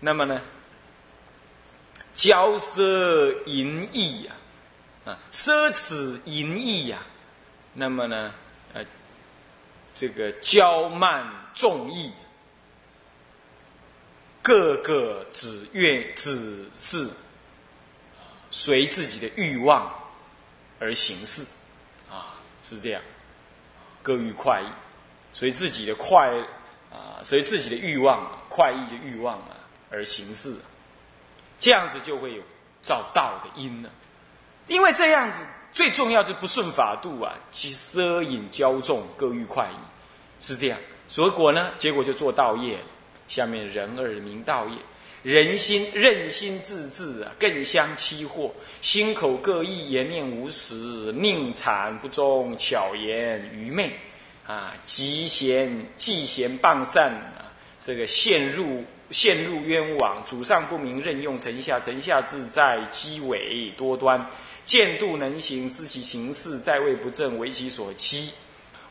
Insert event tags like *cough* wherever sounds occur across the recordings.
那么呢，骄奢淫逸呀，啊，奢侈淫逸呀，那么呢，呃，这个骄慢纵逸，个个只愿只是随自己的欲望而行事，啊，是这样，各欲快意，随自己的快啊，随自己的欲望快意的欲望啊而行事，这样子就会有造道的因了。因为这样子最重要就不顺法度啊，其奢饮骄纵，各欲快意，是这样。所果呢，结果就做道业。下面人耳明道业，人心任心自治啊，更相欺惑，心口各异，言念无实，宁产不忠，巧言愚昧啊，嫉贤嫉贤谤善啊，这个陷入陷入冤枉，祖上不明，任用臣下，臣下自在，机伪多端，见度能行，知其行事，在位不正，为其所欺，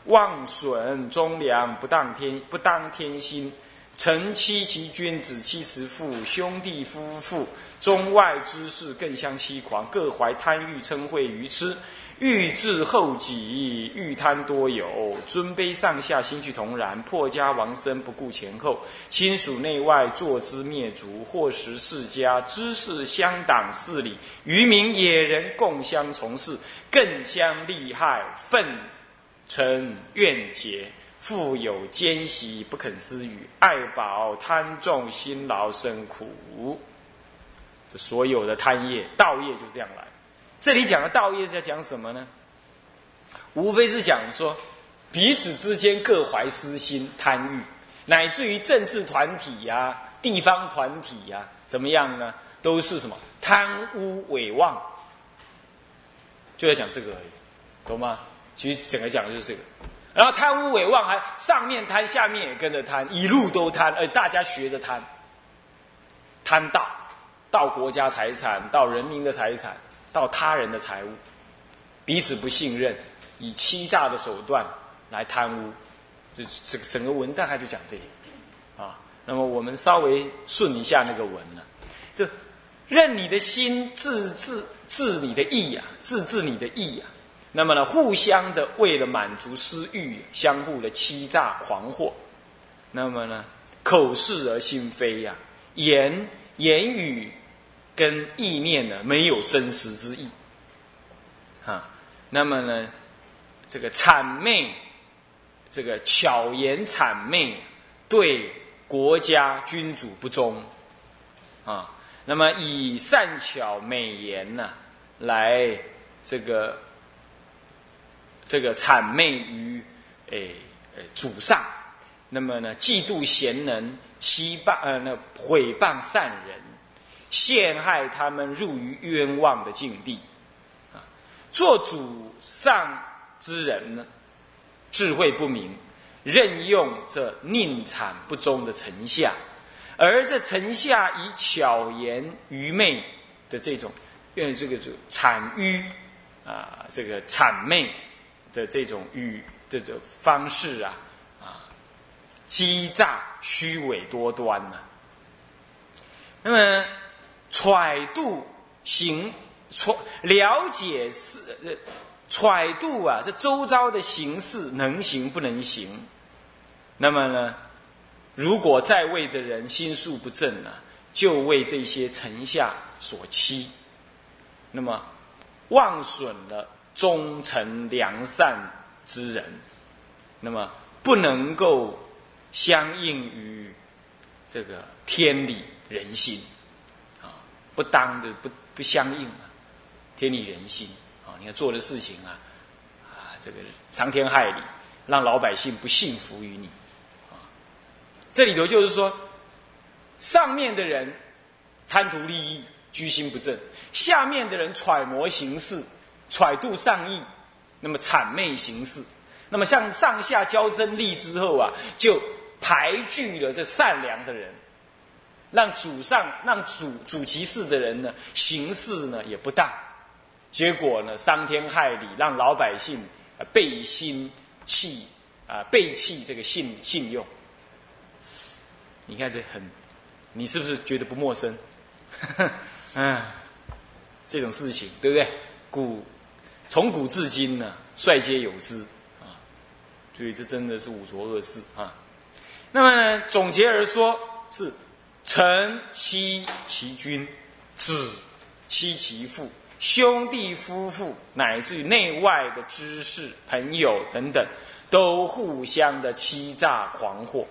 妄损忠良，不当天不当天心。臣妻其君，子妻其父，兄弟夫妇，中外之事更相欺狂，各怀贪欲，称恚愚痴，欲治后己，欲贪多有，尊卑上下，心绪同然，破家亡身，不顾前后，亲属内外，坐之灭族，或食世家，知识相党势力，渔民野人共相从事，更相利害，愤嗔怨结。富有奸习，不肯私语；爱宝贪重，辛劳生苦。这所有的贪业、道业就这样来。这里讲的道业在讲什么呢？无非是讲说彼此之间各怀私心、贪欲，乃至于政治团体呀、地方团体呀，怎么样呢？都是什么贪污伪妄，就在讲这个而已，懂吗？其实整个讲的就是这个。然后贪污伪妄，还上面贪，下面也跟着贪，一路都贪，而大家学着贪，贪到到国家财产，到人民的财产，到他人的财物，彼此不信任，以欺诈的手段来贪污，这这整个文大概就讲这个啊。那么我们稍微顺一下那个文呢，就任你的心自治治你的意呀，自治你的意呀。那么呢，互相的为了满足私欲，相互的欺诈狂惑。那么呢，口是而心非呀，言言语跟意念呢没有生死之意。啊，那么呢，这个谄媚，这个巧言谄媚，对国家君主不忠。啊，那么以善巧美言呢，来这个。这个谄媚于诶诶祖上，那么呢，嫉妒贤能，欺谤呃那毁谤善人，陷害他们入于冤枉的境地，啊，做祖上之人呢，智慧不明，任用这宁产不忠的臣下，而这臣下以巧言愚昧的这种，愿这个就谄迂啊，这个谄媚。的这种语这种方式啊，啊，欺诈、虚伪、多端呐。那么揣度行揣了解是呃揣度啊，这周遭的形式能行不能行？那么呢，如果在位的人心术不正呢，就为这些臣下所欺，那么妄损了。忠诚良善之人，那么不能够相应于这个天理人心啊，不当的不不相应啊，天理人心啊，你要做的事情啊啊，这个伤天害理，让老百姓不信服于你啊。这里头就是说，上面的人贪图利益，居心不正；下面的人揣摩形势。揣度上意，那么谄媚行事，那么向上下交争利之后啊，就排拒了这善良的人，让主上让主主其事的人呢行事呢也不当，结果呢伤天害理，让老百姓背心弃啊背弃这个信信用。你看这很你是不是觉得不陌生？*laughs* 嗯，这种事情对不对？古从古至今呢，率皆有之啊，所以这真的是五浊恶世啊。那么呢，总结而说是臣妻其君，子妻其父，兄弟夫妇，乃至于内外的知识朋友等等，都互相的欺诈狂惑，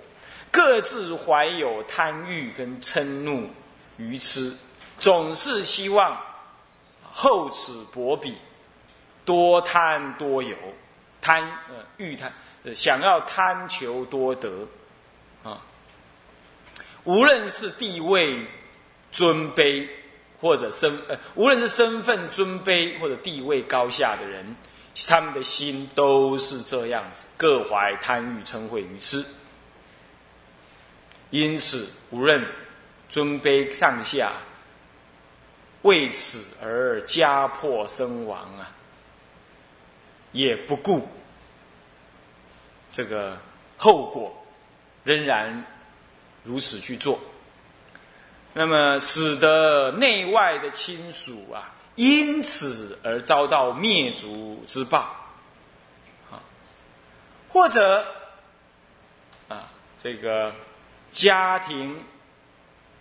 各自怀有贪欲跟嗔怒愚痴，总是希望厚此薄彼。多贪多有，贪呃欲贪，想要贪求多得，啊，无论是地位尊卑或者身呃，无论是身份尊卑或者地位高下的人，他们的心都是这样子，各怀贪欲嗔恚愚痴。因此，无论尊卑上下，为此而家破身亡啊。也不顾这个后果，仍然如此去做，那么使得内外的亲属啊，因此而遭到灭族之报，啊，或者啊，这个家庭、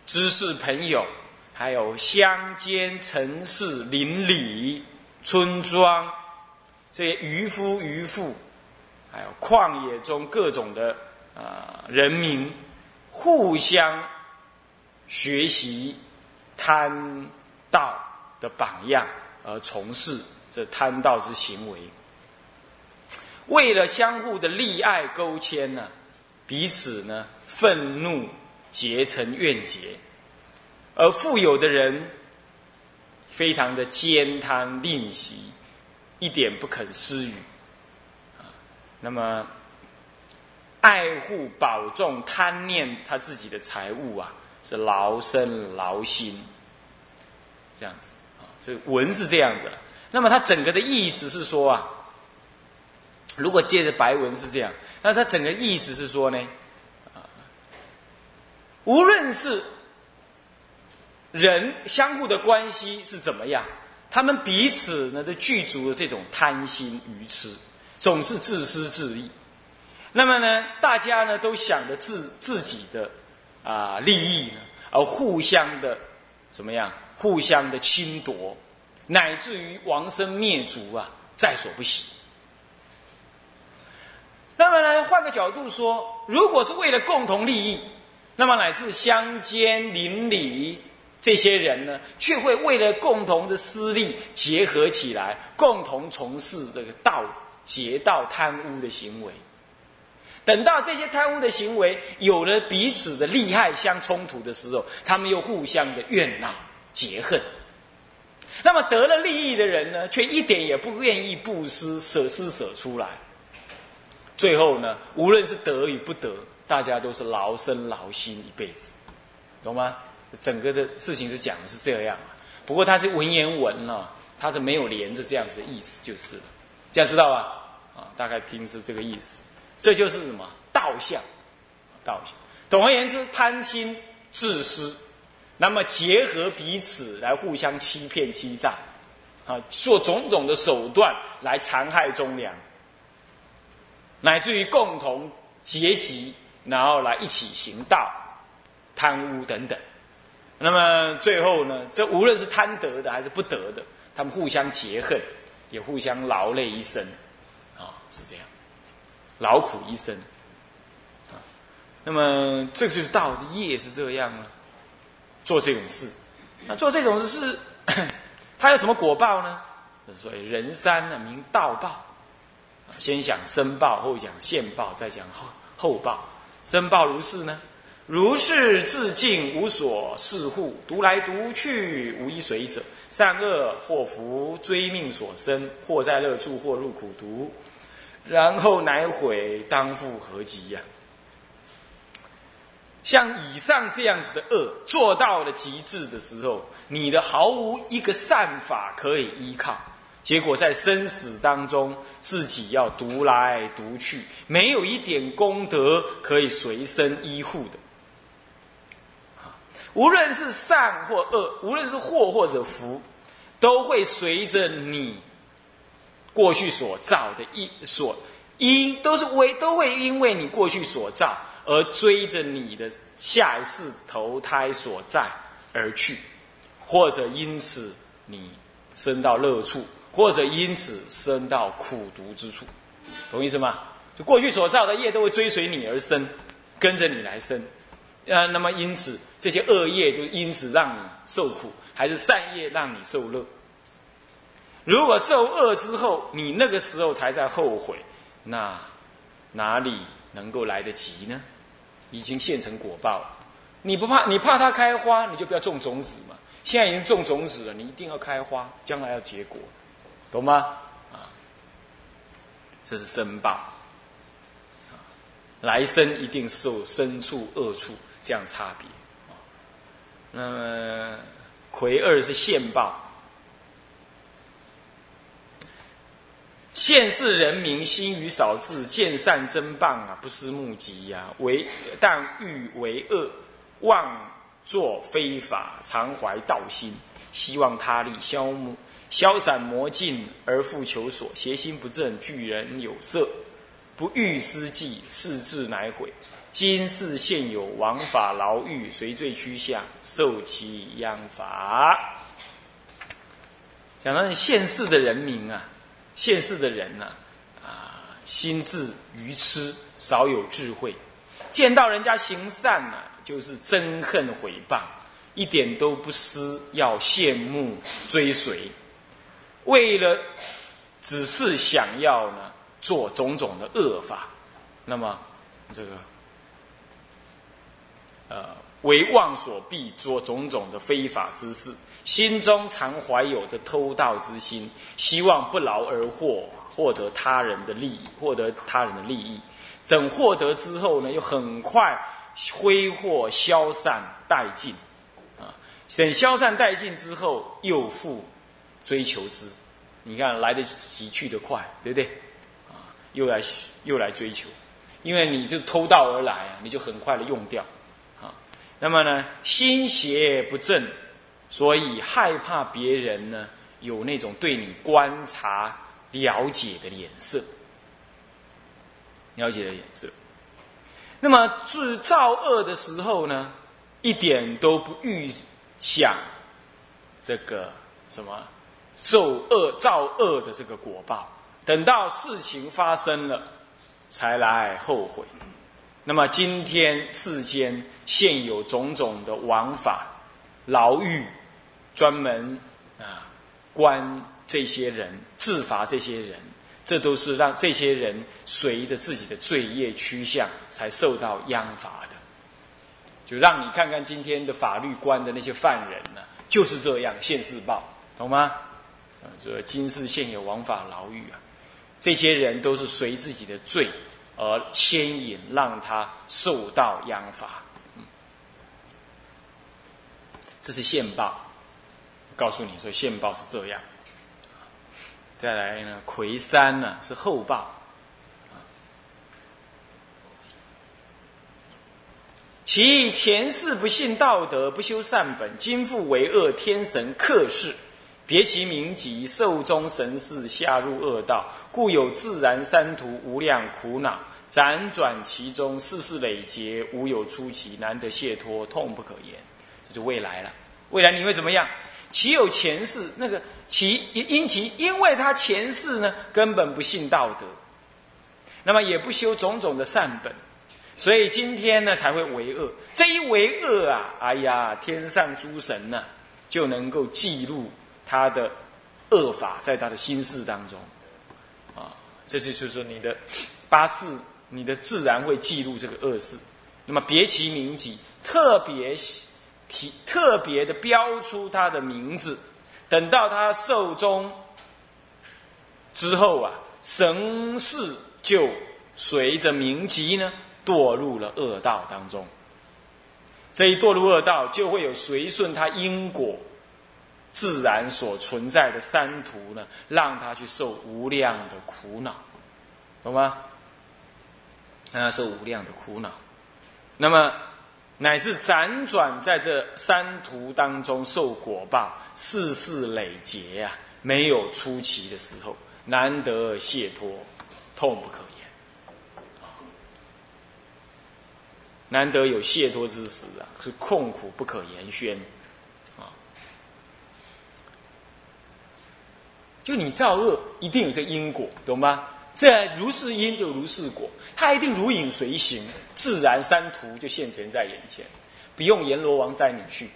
知识、朋友，还有乡间、城市、邻里、村庄。这些渔夫渔妇，还有旷野中各种的啊人民，互相学习贪道的榜样，而从事这贪道之行为。为了相互的利爱勾牵呢，彼此呢愤怒结成怨结，而富有的人非常的奸贪吝惜。一点不肯施予，啊，那么爱护保重贪念他自己的财物啊，是劳身劳心，这样子啊，这文是这样子。那么它整个的意思是说啊，如果借着白文是这样，那它整个意思是说呢，啊，无论是人相互的关系是怎么样。他们彼此呢都具足了这种贪心愚痴，总是自私自利。那么呢，大家呢都想着自自己的啊利益呢，而互相的怎么样？互相的侵夺，乃至于亡生灭族啊，在所不惜。那么呢，换个角度说，如果是为了共同利益，那么乃至乡间邻里。这些人呢，却会为了共同的私利结合起来，共同从事这个盗劫盗贪污的行为。等到这些贪污的行为有了彼此的利害相冲突的时候，他们又互相的怨恼结恨。那么得了利益的人呢，却一点也不愿意布施舍施舍出来。最后呢，无论是得与不得，大家都是劳身劳心一辈子，懂吗？整个的事情是讲的是这样，不过它是文言文呢，它是没有连着这样子的意思，就是了，这样知道吧？啊，大概听是这个意思，这就是什么道相，道相。总而言之，贪心、自私，那么结合彼此来互相欺骗、欺诈，啊，做种种的手段来残害忠良，乃至于共同结集，然后来一起行道、贪污等等。那么最后呢？这无论是贪得的还是不得的，他们互相结恨，也互相劳累一生，啊，是这样，劳苦一生，啊，那么这就是道的业是这样啊，做这种事，那做这种事，他有什么果报呢？所以人三呢，名道报，先讲生报，后讲现报，再讲后后报。生报如是呢？如是自尽，无所事护，独来独去，无依随者。善恶祸福，追命所生，或在乐处，或入苦毒，然后乃悔，当复何及呀？像以上这样子的恶做到了极致的时候，你的毫无一个善法可以依靠，结果在生死当中，自己要独来独去，没有一点功德可以随身依护的。无论是善或恶，无论是祸或者福，都会随着你过去所造的因所因，都是为都会因为你过去所造而追着你的下一世投胎所在而去，或者因此你生到乐处，或者因此生到苦毒之处，懂意思吗？就过去所造的业都会追随你而生，跟着你来生。呃，那么因此这些恶业就因此让你受苦，还是善业让你受乐？如果受恶之后，你那个时候才在后悔，那哪里能够来得及呢？已经现成果报了。你不怕？你怕它开花，你就不要种种子嘛。现在已经种种子了，你一定要开花，将来要结果，懂吗？啊，这是申报。来生一定受深处恶处。这样差别，那么魁二是现报，现世人民心于少智，见善真棒啊，不思目疾呀，为但欲为恶，妄作非法，常怀道心，希望他力消磨消散魔尽而复求所，邪心不正，拒人有色，不欲思计，视智乃毁。今世现有王法牢狱，随罪趋向，受其殃罚。讲到现世的人民啊，现世的人呐，啊，心智愚痴，少有智慧，见到人家行善呢，就是憎恨毁谤，一点都不思要羡慕追随，为了只是想要呢做种种的恶法，那么这个。呃，为妄所必做种种的非法之事，心中常怀有的偷盗之心，希望不劳而获，获得他人的利益，获得他人的利益。等获得之后呢，又很快挥霍消散殆尽，啊，等消散殆尽之后，又复追求之。你看来得及，去得快，对不对？啊，又来又来追求，因为你就偷盗而来，你就很快的用掉。那么呢，心邪不正，所以害怕别人呢有那种对你观察、了解的脸色，了解的脸色。那么自造恶的时候呢，一点都不预想这个什么受恶造恶的这个果报，等到事情发生了，才来后悔。那么今天世间现有种种的王法、牢狱，专门啊关这些人、治罚这些人，这都是让这些人随着自己的罪业趋向，才受到央罚的。就让你看看今天的法律关的那些犯人呢，就是这样现世报，懂吗？啊，这今世现有王法牢狱啊，这些人都是随自己的罪。而牵引，让他受到殃罚。这是现报。告诉你说，现报是这样。再来呢，魁三呢是后报。其前世不信道德，不修善本，今复为恶天神克世。别其名籍，寿终神事，下入恶道，故有自然三途无量苦恼，辗转其中，世事累劫，无有出奇，难得解脱，痛不可言。这就未来了。未来你会怎么样？其有前世？那个其因其因为他前世呢，根本不信道德，那么也不修种种的善本，所以今天呢才会为恶。这一为恶啊，哎呀，天上诸神呢就能够记录。他的恶法在他的心事当中，啊，这就就是说你的八事，你的自然会记录这个恶事。那么别其名籍，特别提特别的标出他的名字，等到他寿终之后啊，神事就随着名籍呢堕入了恶道当中。这一堕入恶道，就会有随顺他因果。自然所存在的三途呢，让他去受无量的苦恼，懂吗？让他受无量的苦恼。那么，乃至辗转在这三途当中受果报，世事累劫呀，没有出奇的时候，难得解脱，痛不可言。难得有解脱之时啊，是痛苦不可言宣啊。就你造恶，一定有这因果，懂吗？这如是因就如是果，它一定如影随形，自然三途就现前在眼前，不用阎罗王带你去，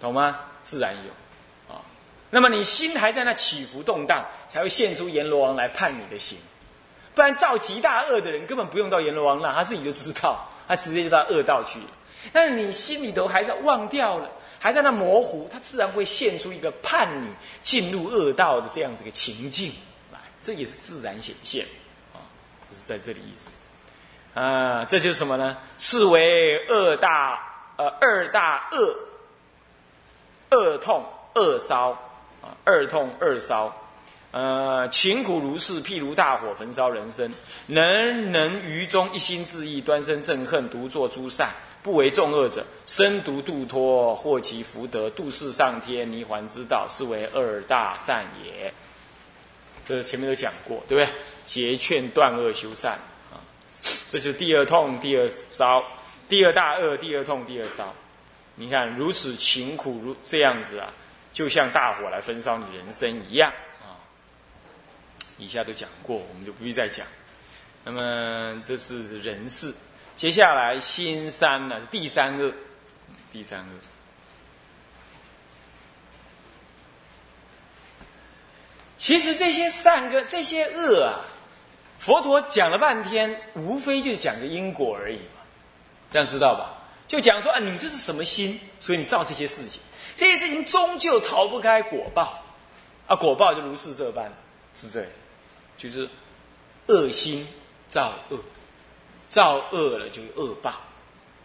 懂吗？自然有啊。那么你心还在那起伏动荡，才会现出阎罗王来判你的刑。不然造极大恶的人根本不用到阎罗王那，他自己就知道，他直接就到恶道去了。但是你心里头还在忘掉了，还在那模糊，他自然会现出一个判你进入恶道的这样子个情境。这也是自然显现，啊，这是在这里意思，啊，这就是什么呢？是为二大呃二大恶，恶痛恶烧啊，二痛二烧，呃，情苦如是，譬如大火焚烧人生，能能于中一心自意，端身正恨，独作诸善，不为众恶者，身独度脱，获其福德，度世上天，泥还之道，是为二大善也。这前面都讲过，对不对？结劝断恶修善啊，这就是第二痛、第二烧、第二大恶、第二痛、第二烧。你看如此勤苦如这样子啊，就像大火来焚烧你人生一样啊。以下都讲过，我们就不必再讲。那么这是人事，接下来心三呢是第三恶，第三恶。其实这些善跟这些恶啊，佛陀讲了半天，无非就是讲个因果而已嘛，这样知道吧？就讲说啊，你就是什么心，所以你造这些事情，这些事情终究逃不开果报，啊，果报就如是这般，是这样，就是恶心造恶，造恶了就恶报，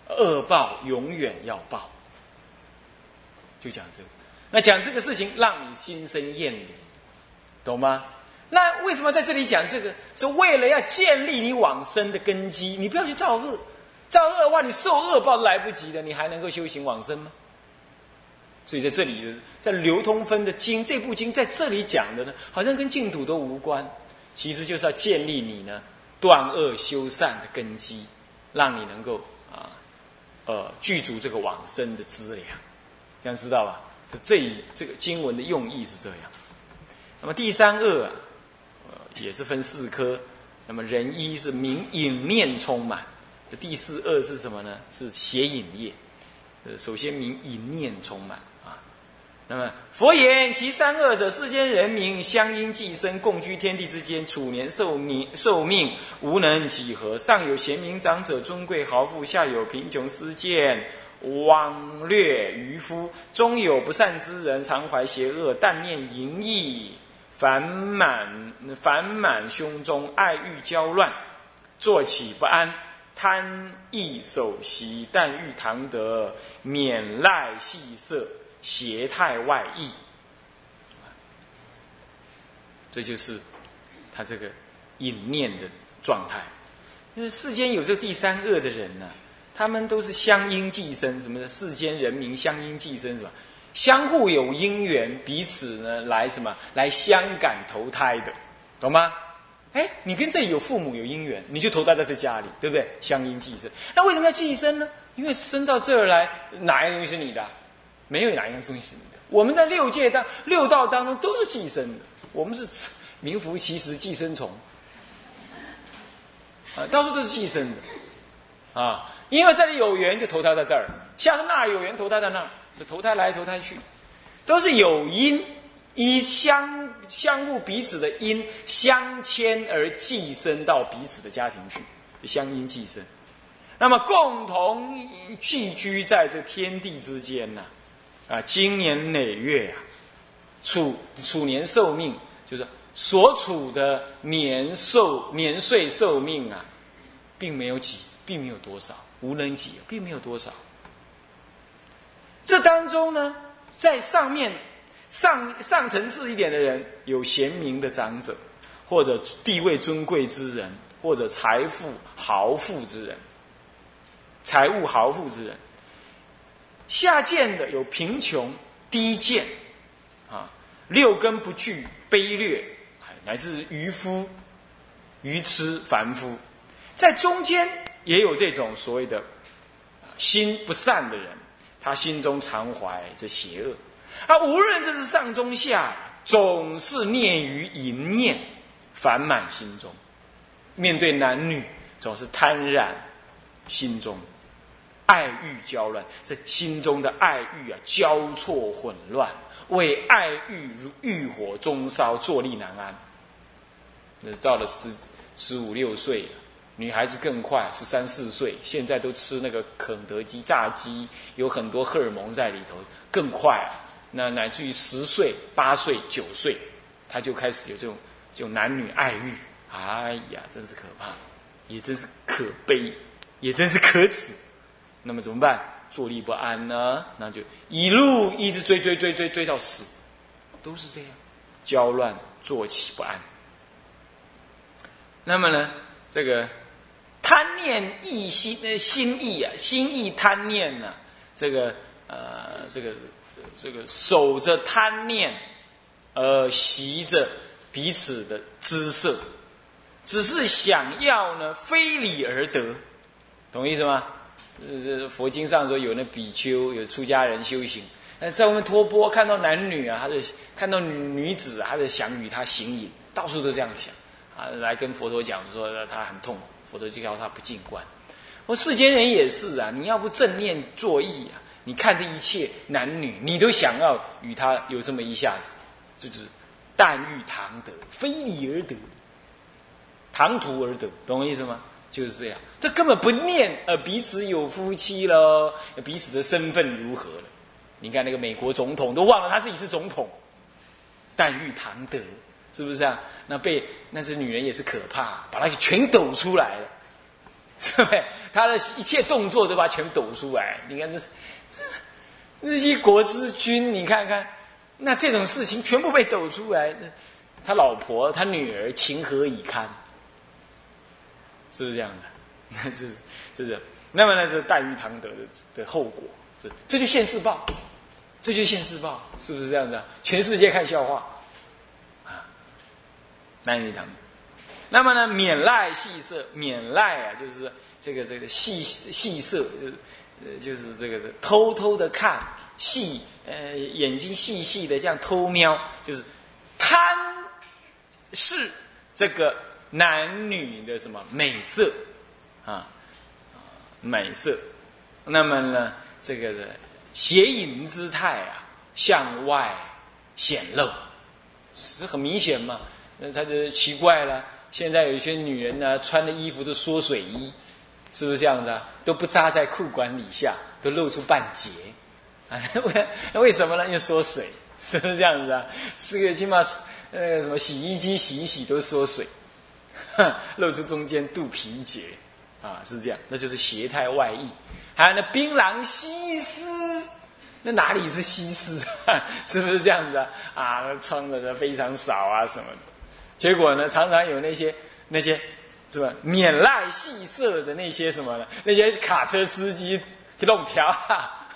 恶报永远要报，就讲这个。那讲这个事情，让你心生厌离。懂吗？那为什么在这里讲这个？是为了要建立你往生的根基。你不要去造恶，造恶的话，你受恶报来不及的，你还能够修行往生吗？所以在这里，在流通分的经这部经在这里讲的呢，好像跟净土都无关。其实就是要建立你呢断恶修善的根基，让你能够啊呃具足这个往生的资粮。这样知道吧？这这个经文的用意是这样。那么第三恶，呃，也是分四科。那么人一是明隐念充嘛，第四恶是什么呢？是邪隐业。呃，首先明隐念充满啊。那么佛言其三恶者，世间人民相因寄生，共居天地之间，处年寿命寿命无能几何。上有贤明长者尊贵豪富，下有贫穷失贱枉略渔夫，中有不善之人，常怀邪恶，但念淫逸。烦满烦满胸中，爱欲交乱，坐起不安，贪意首席，但欲唐得，免赖细色，邪态外溢。这就是他这个隐念的状态。因为世间有这第三恶的人呢，他们都是相因寄生，什么世间人民相因寄生，是吧？相互有因缘，彼此呢来什么来相感投胎的，懂吗？哎，你跟这里有父母有因缘，你就投胎在这家里，对不对？相因寄生，那为什么要寄生呢？因为生到这儿来，哪样东西是你的？没有哪一样东西是你的。我们在六界当六道当中都是寄生的，我们是 *laughs* 名副其实寄生虫啊，到处都是寄生的啊。因为这里有缘就投胎在这儿，下次那儿有缘投胎在那儿。就投胎来投胎去，都是有因，以相相互彼此的因相牵而寄生到彼此的家庭去，相因寄生。那么共同寄居在这天地之间呢？啊，经年累月啊，处处年寿命，就是所处的年寿年岁寿命啊，并没有几，并没有多少，无能几，并没有多少。这当中呢，在上面上上层次一点的人，有贤明的长者，或者地位尊贵之人，或者财富豪富之人，财物豪富之人。下贱的有贫穷、低贱，啊，六根不具、卑劣，乃至渔夫、愚痴、凡夫，在中间也有这种所谓的心不善的人，他心中常怀着邪恶，啊，无论这是上中下，总是念于淫念，烦满心中，面对男女总是贪婪心中。爱欲交乱，这心中的爱欲啊交错混乱，为爱欲如欲火中烧，坐立难安。那到了十十五六岁，女孩子更快，十三四岁，现在都吃那个肯德基炸鸡，有很多荷尔蒙在里头，更快啊。那乃至于十岁、八岁、九岁，他就开始有这种就男女爱欲。哎呀，真是可怕，也真是可悲，也真是可耻。那么怎么办？坐立不安呢？那就一路一直追追追追追到死，都是这样，焦乱坐起不安。那么呢，这个贪念意心呃心意啊，心意贪念呢，这个呃这个这个守着贪念，呃习着彼此的姿色，只是想要呢非礼而得，懂意思吗？这佛经上说有那比丘，有出家人修行，那在外面托钵看到男女啊，他就看到女子，他就想与他行淫，到处都这样想啊，来跟佛陀讲说他很痛苦，否则就叫他不进观。我世间人也是啊，你要不正念作意啊，你看这一切男女，你都想要与他有这么一下子，就是但欲唐得，非礼而得，唐突而得，懂我意思吗？就是这样，他根本不念，呃，彼此有夫妻了，彼此的身份如何了？你看那个美国总统都忘了他自己是总统，但欲唐德，是不是啊？那被那只女人也是可怕，把他全抖出来了，*laughs* 是不是？他的一切动作都把全抖出来。你看这这一国之君，你看看，那这种事情全部被抖出来，他老婆他女儿情何以堪？是不是这样的？*laughs* 那就是，就是，那么呢，是黛玉堂德的的后果。这这就现世报，这就现世报，是不是这样子啊？全世界看笑话！黛玉堂德。那么呢，免赖细色，免赖啊，就是这个这个细细色，就是呃，就是这个这偷偷的看细，呃，眼睛细细的这样偷瞄，就是贪视这个。男女的什么美色啊，美色，那么呢，这个的邪淫姿态啊，向外显露，是很明显嘛？那他就奇怪了。现在有一些女人呢，穿的衣服都缩水衣，是不是这样子啊？都不扎在裤管底下，都露出半截，*laughs* 啊？为为什么呢？因为缩水，是不是这样子啊？是个起码呃什么洗衣机洗一洗都缩水。*laughs* 露出中间肚皮结，啊，是这样，那就是邪态外溢。还有那槟榔西施，那哪里是西施啊？*laughs* 是不是这样子啊？啊，穿的非常少啊什么的。结果呢，常常有那些那些是吧，免赖戏色的那些什么呢？那些卡车司机弄条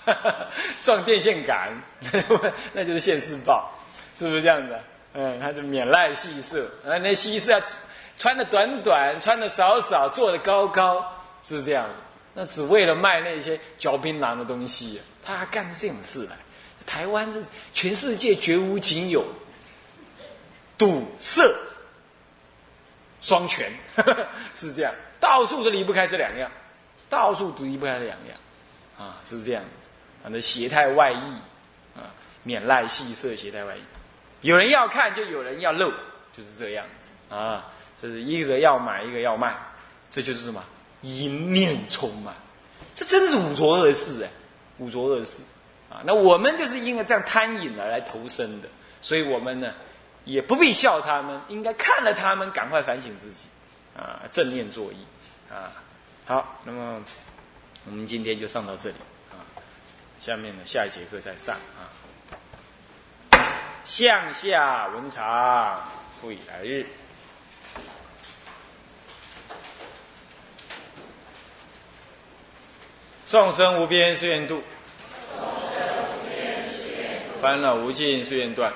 *laughs* 撞电线杆，*laughs* 那就是现世报，是不是这样子？嗯，他就免赖戏色，啊，那戏色。穿的短短，穿的少少，坐的高高，是这样。那只为了卖那些嚼槟榔的东西，他还干这种事来。台湾这全世界绝无仅有，赌色双全，*laughs* 是这样，到处都离不开这两样，到处都离不开这两样，啊，是这样子。反正邪态外溢，啊，免赖戏色，邪态外溢。有人要看，就有人要漏，就是这样子啊。这是一个要买，一个要卖，这就是什么？淫念充满，这真的是五浊恶世哎，五浊恶世啊！那我们就是因为这样贪淫而来投生的，所以我们呢也不必笑他们，应该看了他们，赶快反省自己啊，正念作意啊。好，那么我们今天就上到这里啊，下面呢下一节课再上啊。向下文长，复以来日。众生无边誓愿度。烦恼无尽，誓愿断；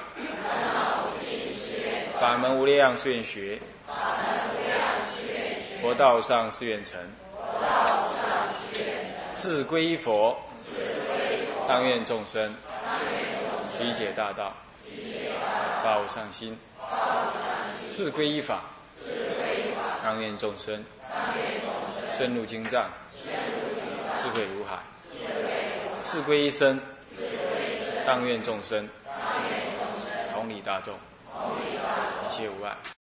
法门无量，誓愿学；佛道上，誓愿成；自归佛，当愿众生。理解大道，发无上心；自归依法，当愿众生。深入经藏，智慧如海；自归依身。当愿众生。同理大众，一切无碍。